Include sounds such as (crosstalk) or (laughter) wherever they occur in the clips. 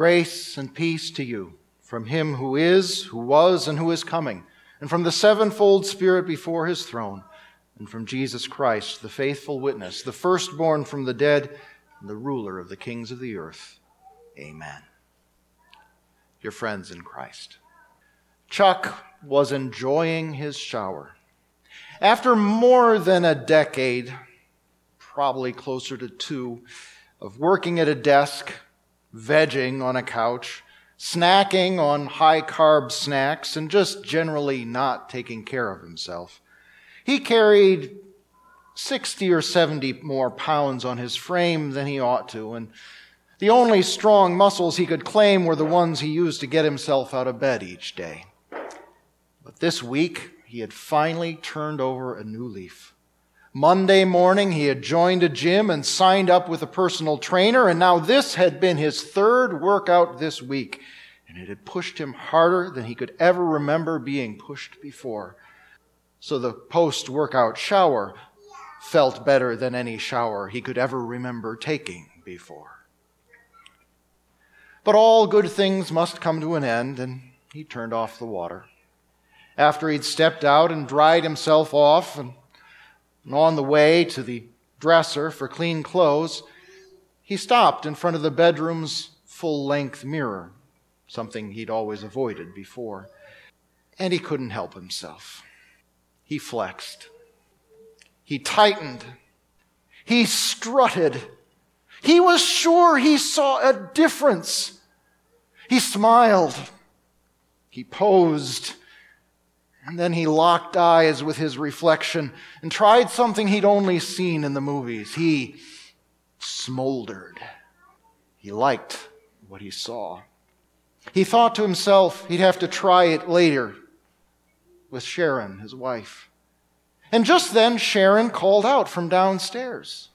Grace and peace to you from him who is, who was, and who is coming, and from the sevenfold Spirit before his throne, and from Jesus Christ, the faithful witness, the firstborn from the dead, and the ruler of the kings of the earth. Amen. Your friends in Christ. Chuck was enjoying his shower. After more than a decade, probably closer to two, of working at a desk, vegging on a couch, snacking on high carb snacks, and just generally not taking care of himself. He carried 60 or 70 more pounds on his frame than he ought to, and the only strong muscles he could claim were the ones he used to get himself out of bed each day. But this week, he had finally turned over a new leaf. Monday morning, he had joined a gym and signed up with a personal trainer, and now this had been his third workout this week, and it had pushed him harder than he could ever remember being pushed before. So the post workout shower felt better than any shower he could ever remember taking before. But all good things must come to an end, and he turned off the water. After he'd stepped out and dried himself off and and on the way to the dresser for clean clothes, he stopped in front of the bedroom's full length mirror, something he'd always avoided before. And he couldn't help himself. He flexed. He tightened. He strutted. He was sure he saw a difference. He smiled. He posed. And then he locked eyes with his reflection and tried something he'd only seen in the movies. He smoldered. He liked what he saw. He thought to himself he'd have to try it later with Sharon, his wife. And just then, Sharon called out from downstairs.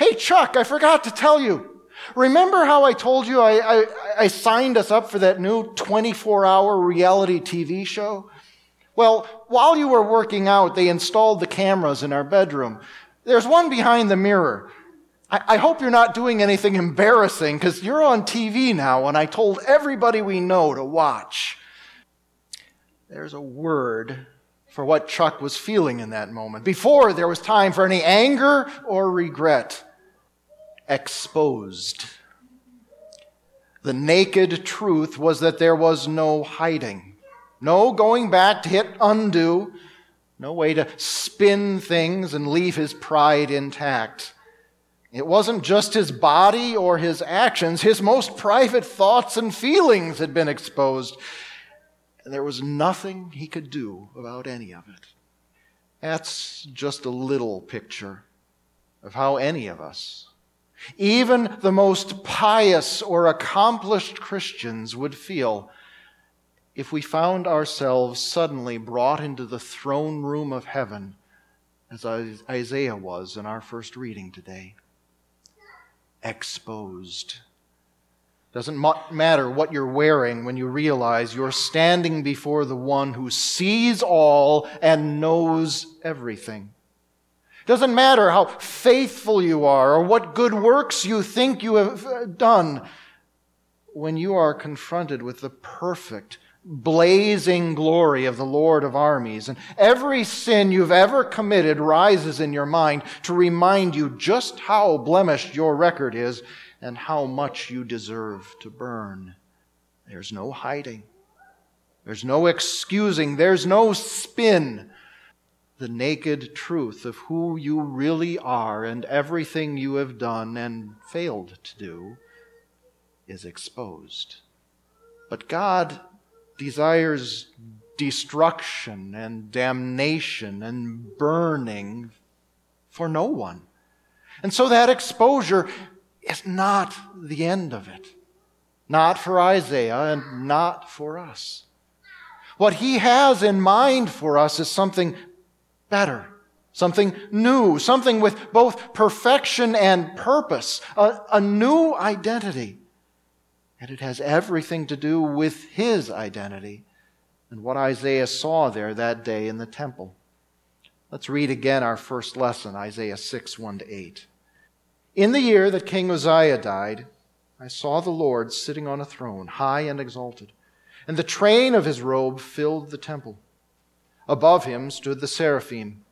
Hey, Chuck, I forgot to tell you. Remember how I told you I, I, I signed us up for that new 24 hour reality TV show? Well, while you were working out, they installed the cameras in our bedroom. There's one behind the mirror. I, I hope you're not doing anything (laughs) embarrassing because you're on TV now and I told everybody we know to watch. There's a word for what Chuck was feeling in that moment. Before there was time for any anger or regret. Exposed. The naked truth was that there was no hiding. No going back to hit undo. No way to spin things and leave his pride intact. It wasn't just his body or his actions, his most private thoughts and feelings had been exposed. And there was nothing he could do about any of it. That's just a little picture of how any of us, even the most pious or accomplished Christians, would feel if we found ourselves suddenly brought into the throne room of heaven, as Isaiah was in our first reading today. Exposed. Doesn't matter what you're wearing when you realize you're standing before the one who sees all and knows everything. Doesn't matter how faithful you are or what good works you think you have uh, done. When you are confronted with the perfect, blazing glory of the Lord of armies. And every sin you've ever committed rises in your mind to remind you just how blemished your record is and how much you deserve to burn. There's no hiding. There's no excusing. There's no spin. The naked truth of who you really are and everything you have done and failed to do is exposed. But God desires destruction and damnation and burning for no one. And so that exposure is not the end of it. Not for Isaiah and not for us. What he has in mind for us is something better, something new, something with both perfection and purpose, a, a new identity. And it has everything to do with his identity and what Isaiah saw there that day in the temple. Let's read again our first lesson, Isaiah 6, 1 to 8. In the year that King Uzziah died, I saw the Lord sitting on a throne, high and exalted, and the train of his robe filled the temple. Above him stood the seraphim.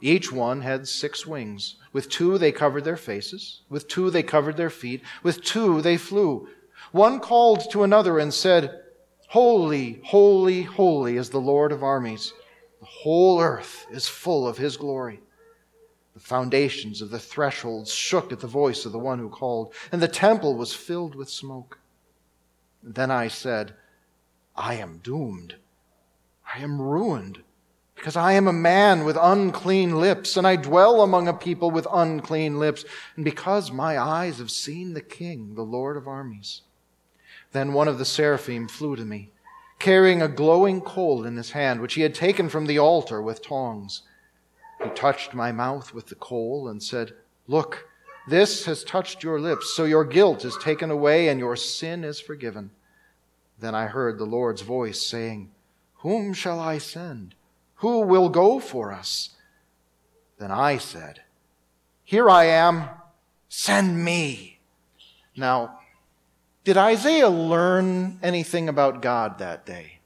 Each one had six wings. With two they covered their faces, with two they covered their feet, with two they flew. One called to another and said, Holy, holy, holy is the Lord of armies. The whole earth is full of his glory. The foundations of the thresholds shook at the voice of the one who called, and the temple was filled with smoke. Then I said, I am doomed. I am ruined, because I am a man with unclean lips, and I dwell among a people with unclean lips, and because my eyes have seen the King, the Lord of armies. Then one of the seraphim flew to me, carrying a glowing coal in his hand, which he had taken from the altar with tongs. He touched my mouth with the coal and said, Look, this has touched your lips, so your guilt is taken away and your sin is forgiven. Then I heard the Lord's voice saying, Whom shall I send? Who will go for us? Then I said, Here I am, send me. Now, did Isaiah learn anything about God that day?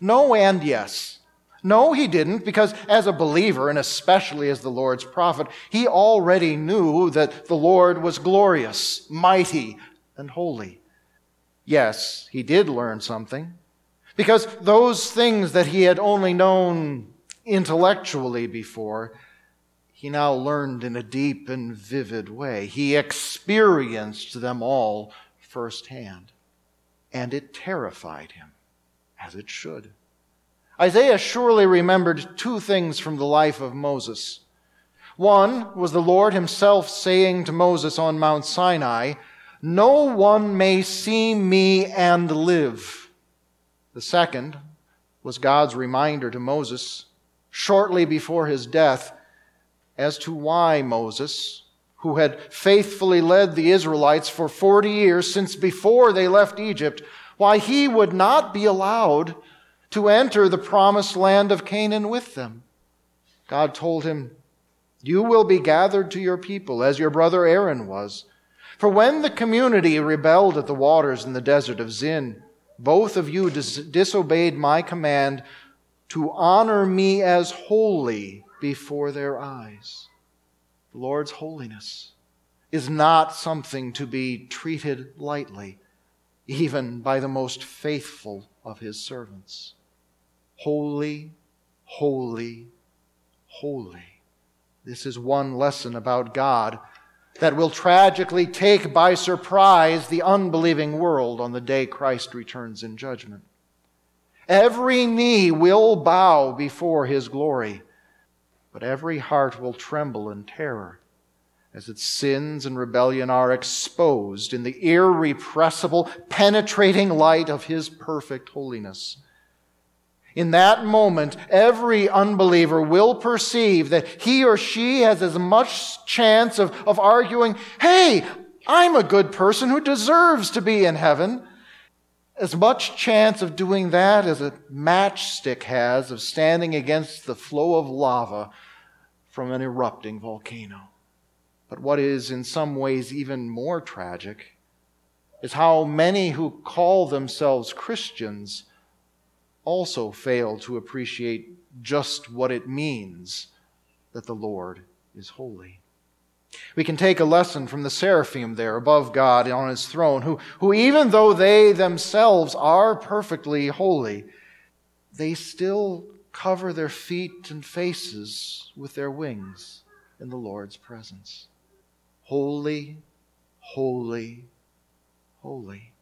No and yes. No, he didn't, because as a believer, and especially as the Lord's prophet, he already knew that the Lord was glorious, mighty, and holy. Yes, he did learn something, because those things that he had only known intellectually before, he now learned in a deep and vivid way. He experienced them all firsthand, and it terrified him, as it should. Isaiah surely remembered two things from the life of Moses. One was the Lord himself saying to Moses on Mount Sinai, No one may see me and live. The second was God's reminder to Moses shortly before his death as to why Moses, who had faithfully led the Israelites for 40 years since before they left Egypt, why he would not be allowed to enter the promised land of Canaan with them. God told him, You will be gathered to your people as your brother Aaron was. For when the community rebelled at the waters in the desert of Zin, both of you dis- disobeyed my command to honor me as holy before their eyes. The Lord's holiness is not something to be treated lightly, even by the most faithful of his servants. Holy, holy, holy. This is one lesson about God that will tragically take by surprise the unbelieving world on the day Christ returns in judgment. Every knee will bow before his glory, but every heart will tremble in terror as its sins and rebellion are exposed in the irrepressible, penetrating light of his perfect holiness. In that moment, every unbeliever will perceive that he or she has as much chance of, of arguing, hey, I'm a good person who deserves to be in heaven, as much chance of doing that as a matchstick has of standing against the flow of lava from an erupting volcano. But what is in some ways even more tragic is how many who call themselves Christians also fail to appreciate just what it means that the Lord is holy. We can take a lesson from the seraphim there above God on his throne, who, who even though they themselves are perfectly holy, they still cover their feet and faces with their wings in the Lord's presence. Holy, holy, holy.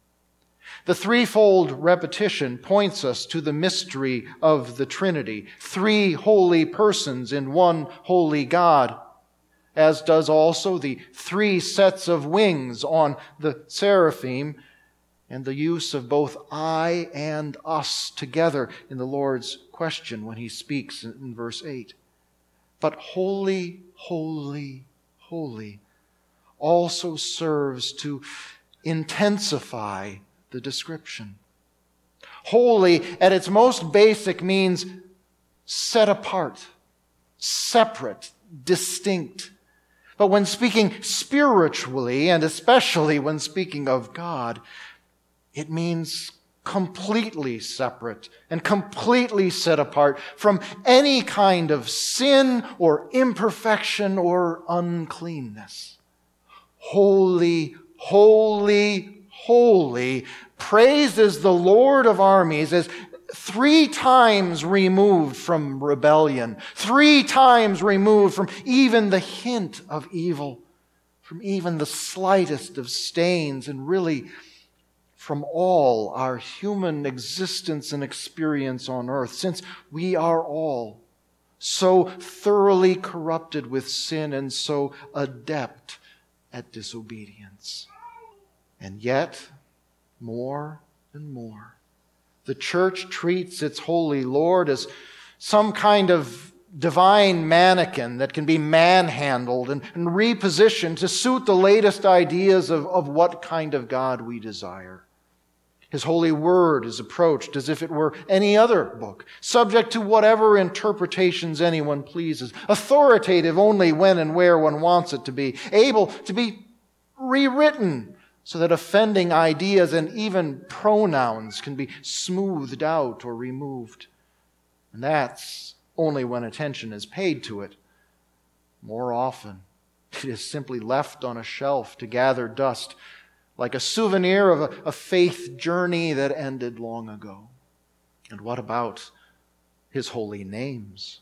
The threefold repetition points us to the mystery of the Trinity, three holy persons in one holy God, as does also the three sets of wings on the seraphim and the use of both I and us together in the Lord's question when he speaks in verse 8. But holy, holy, holy also serves to intensify the description. Holy, at its most basic, means set apart, separate, distinct. But when speaking spiritually, and especially when speaking of God, it means completely separate and completely set apart from any kind of sin or imperfection or uncleanness. Holy, holy, holy, praised as the Lord of armies, as three times removed from rebellion, three times removed from even the hint of evil, from even the slightest of stains, and really from all our human existence and experience on earth, since we are all so thoroughly corrupted with sin and so adept at disobedience. And yet, more and more, the church treats its holy Lord as some kind of divine mannequin that can be manhandled and, and repositioned to suit the latest ideas of, of what kind of God we desire. His holy word is approached as if it were any other book, subject to whatever interpretations anyone pleases, authoritative only when and where one wants it to be, able to be rewritten so that offending ideas and even pronouns can be smoothed out or removed. And that's only when attention is paid to it. More often, it is simply left on a shelf to gather dust like a souvenir of a, a faith journey that ended long ago. And what about his holy names?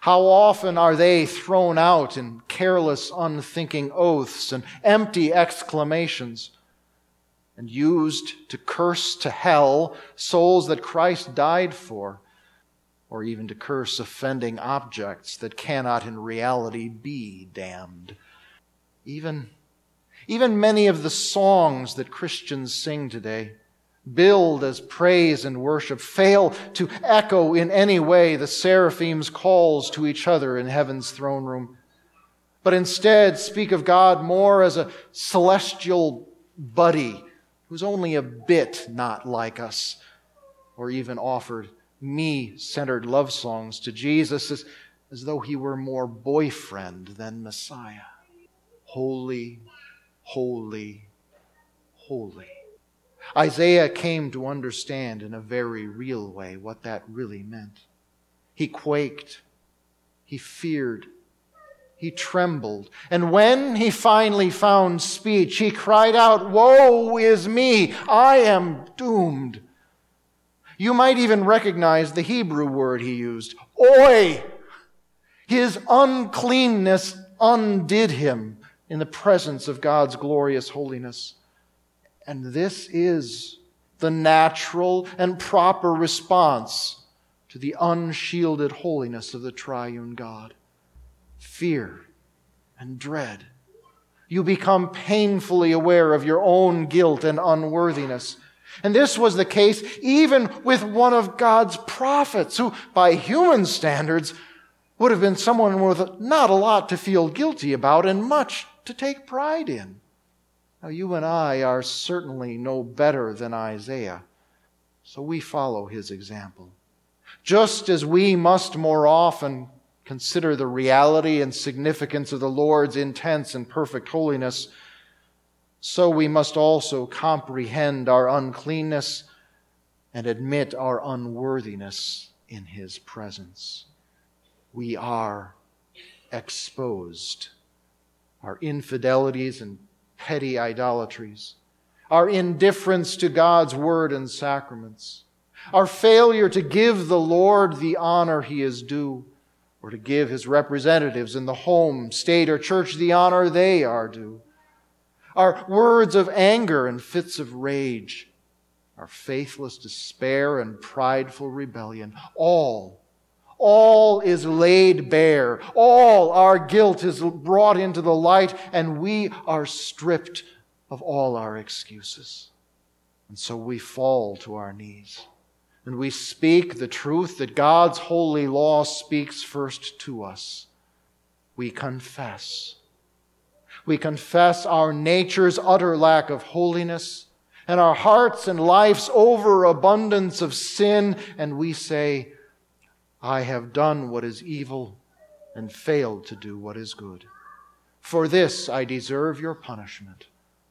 How often are they thrown out in careless, unthinking oaths and empty exclamations and used to curse to hell souls that Christ died for, or even to curse offending objects that cannot in reality be damned? Even even many of the songs that Christians sing today, billed as praise and worship, fail to echo in any way the seraphim's calls to each other in heaven's throne room, but instead speak of God more as a celestial buddy who's only a bit not like us, or even offered me centered love songs to Jesus as, as though he were more boyfriend than Messiah. Holy, holy, holy. Isaiah came to understand in a very real way what that really meant. He quaked, he feared, he trembled. And when he finally found speech, he cried out, Woe is me! I am doomed. You might even recognize the Hebrew word he used, oi! His uncleanness undid him in the presence of God's glorious holiness. And this is the natural and proper response to the unshielded holiness of the triune God fear and dread. You become painfully aware of your own guilt and unworthiness. And this was the case even with one of God's prophets, who, by human standards, would have been someone with not a lot to feel guilty about and much to take pride in. Now, you and I are certainly no better than Isaiah, so we follow his example. Just as we must more often consider the reality and significance of the Lord's intense and perfect holiness, so we must also comprehend our uncleanness and admit our unworthiness in his presence. We are exposed our infidelities and petty idolatries, our indifference to God's word and sacraments, our failure to give the Lord the honor he is due, or to give his representatives in the home, state, or church the honor they are due, our words of anger and fits of rage, our faithless despair and prideful rebellion, all all is laid bare. All our guilt is brought into the light, and we are stripped of all our excuses. And so we fall to our knees. And we speak the truth that God's holy law speaks first to us. We confess. We confess our nature's utter lack of holiness and our hearts and life's overabundance of sin, and we say, I have done what is evil and failed to do what is good. For this I deserve your punishment,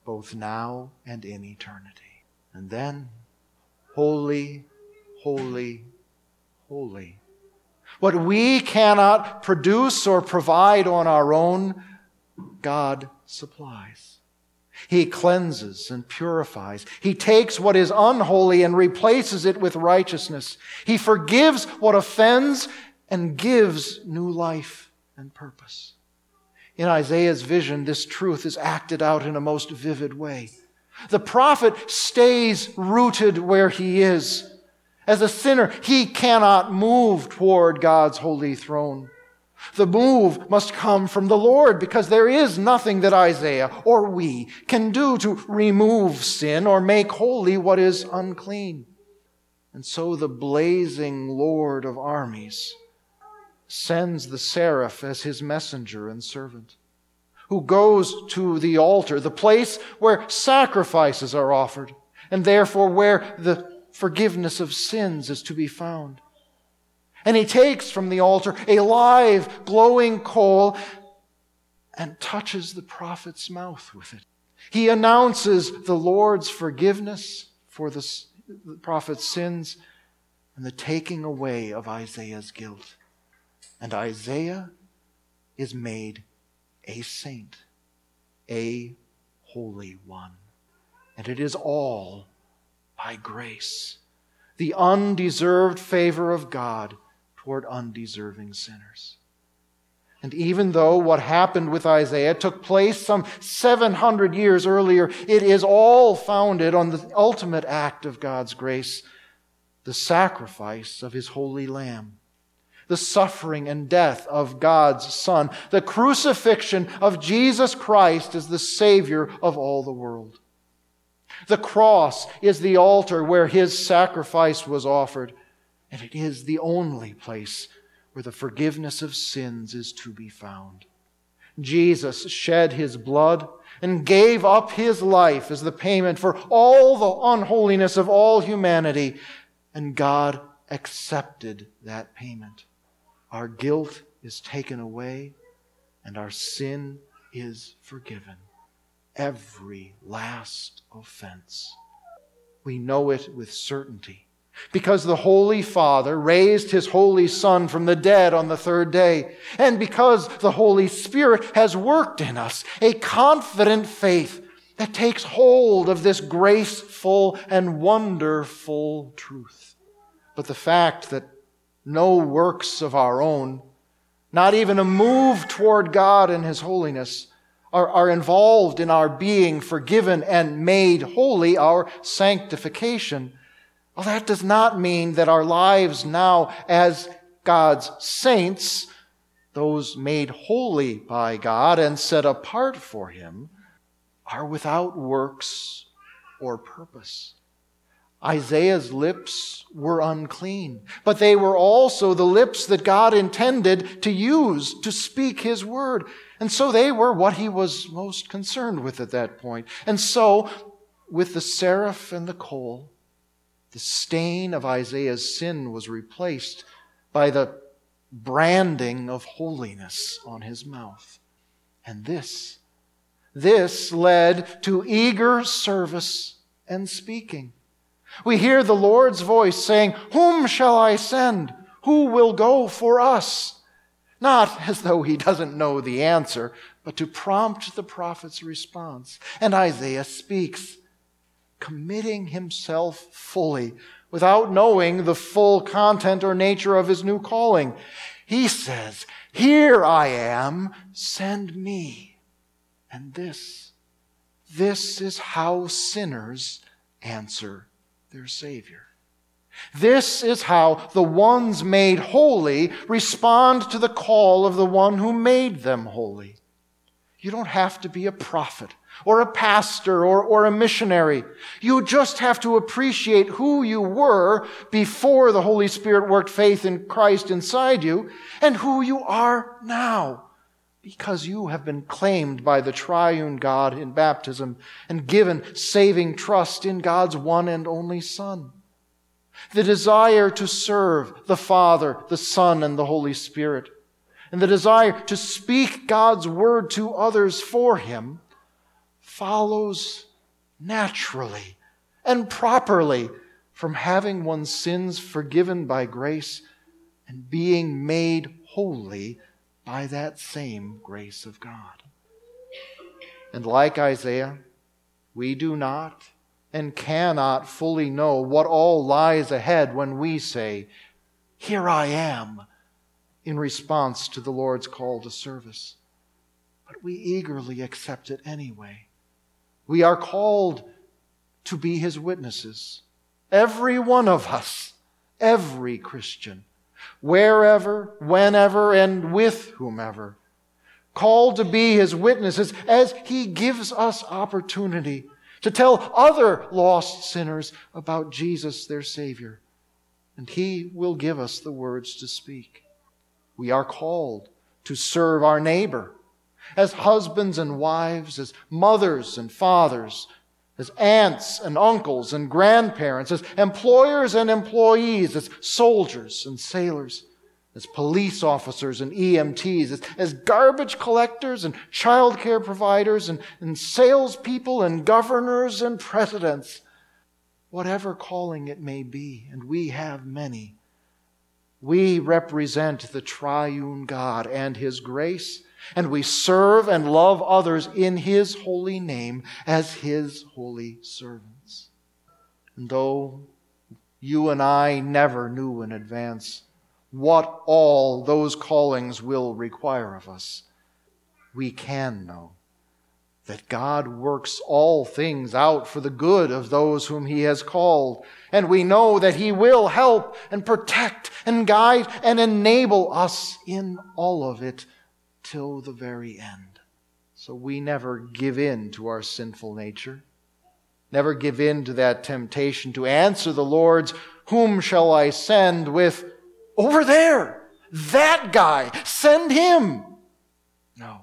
both now and in eternity. And then, holy, holy, holy. What we cannot produce or provide on our own, God supplies. He cleanses and purifies. He takes what is unholy and replaces it with righteousness. He forgives what offends and gives new life and purpose. In Isaiah's vision, this truth is acted out in a most vivid way. The prophet stays rooted where he is. As a sinner, he cannot move toward God's holy throne. The move must come from the Lord because there is nothing that Isaiah or we can do to remove sin or make holy what is unclean. And so the blazing Lord of armies sends the seraph as his messenger and servant, who goes to the altar, the place where sacrifices are offered, and therefore where the forgiveness of sins is to be found. And he takes from the altar a live, glowing coal and touches the prophet's mouth with it. He announces the Lord's forgiveness for the, prophet's sins and the taking away of Isaiah's guilt. And Isaiah is made a saint, a holy one. And it is all by grace, the undeserved favor of God toward undeserving sinners. And even though what happened with Isaiah took place some 700 years earlier, it is all founded on the ultimate act of God's grace, the sacrifice of his holy lamb the suffering and death of God's Son, the crucifixion of Jesus Christ as the Savior of all the world. The cross is the altar where His sacrifice was offered, and it is the only place where the forgiveness of sins is to be found. Jesus shed His blood and gave up His life as the payment for all the unholiness of all humanity, and God accepted that payment our guilt is taken away and our sin is forgiven. Every last offense. We know it with certainty because the Holy Father raised His Holy Son from the dead on the third day, and because the Holy Spirit has worked in us a confident faith that takes hold of this graceful and wonderful truth. But the fact that no works of our own, not even a move toward God and His holiness, are, involved in our being forgiven and made holy, our sanctification. Well, that does not mean that our lives now as God's saints, those made holy by God and set apart for Him, are without works or purpose. Isaiah's lips were unclean, but they were also the lips that God intended to use to speak his word. And so they were what he was most concerned with at that point. And so, with the seraph and the coal, the stain of Isaiah's sin was replaced by the branding of holiness on his mouth. And this, this led to eager service and speaking. We hear the Lord's voice saying, Whom shall I send? Who will go for us? Not as though he doesn't know the answer, but to prompt the prophet's response. And Isaiah speaks, committing himself fully without knowing the full content or nature of his new calling. He says, Here I am, send me. And this, this is how sinners answer their Savior. This is how the ones made holy respond to the call of the one who made them holy. You don't have to be a prophet or a pastor or, or a missionary. You just have to appreciate who you were before the Holy Spirit worked faith in Christ inside you and who you are now because you have been claimed by the triune God in baptism and given saving trust in God's one and only Son. The desire to serve the Father, the Son, and the Holy Spirit. and the desire to speak God's word to others for him follows naturally and properly from having one's sins forgiven by grace and being made holy by that same grace of God. And like Isaiah, we do not and cannot fully know what all lies ahead when we say, Here I am, in response to the Lord's call to service. But we eagerly accept it anyway. We are called to be His witnesses. Every one of us, every Christian, wherever, whenever, and with whomever, called to be His witnesses as He gives us opportunity to tell other lost sinners about Jesus, their Savior. And He will give us the words to speak. We are called to serve our neighbor as husbands and wives, as mothers and fathers, as aunts and uncles and grandparents, as employers and employees, as soldiers and sailors, as police officers and EMTs, as, as garbage collectors and child care providers and, and salespeople and governors and presidents. Whatever calling it may be, and we have many. We represent the triune God and His grace, and we serve and love others in His holy name as His holy servants. And though you and I never knew in advance what all those callings will require of us, we can know that God works all things out for the good of those whom He has called. And we know that He will help and protect and guide and enable us in all of it till the very end. So we never give in to our sinful nature. Never give in to that temptation to answer the Lord's, Whom shall I send? with, Over there, that guy, send him. No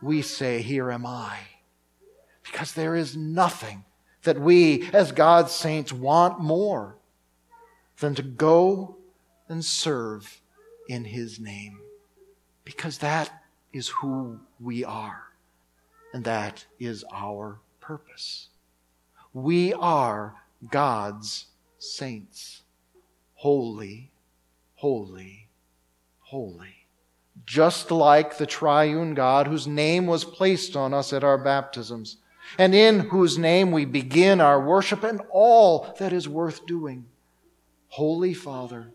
we say, Here am I. Because there is nothing that we, as God's saints, want more than to go and serve in His name. Because that is who we are, and that is our purpose. We are God's saints. Holy, holy, holy just like the triune God whose name was placed on us at our baptisms, and in whose name we begin our worship and all that is worth doing. Holy Father,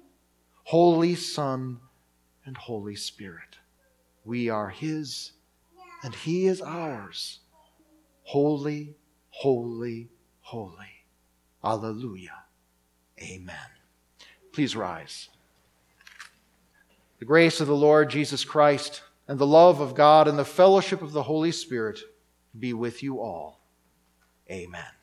Holy Son, and Holy Spirit. We are His, and He is ours. Holy, holy, holy. Alleluia. Amen. Please rise. The grace of the Lord Jesus Christ and the love of God and the fellowship of the Holy Spirit be with you all. Amen.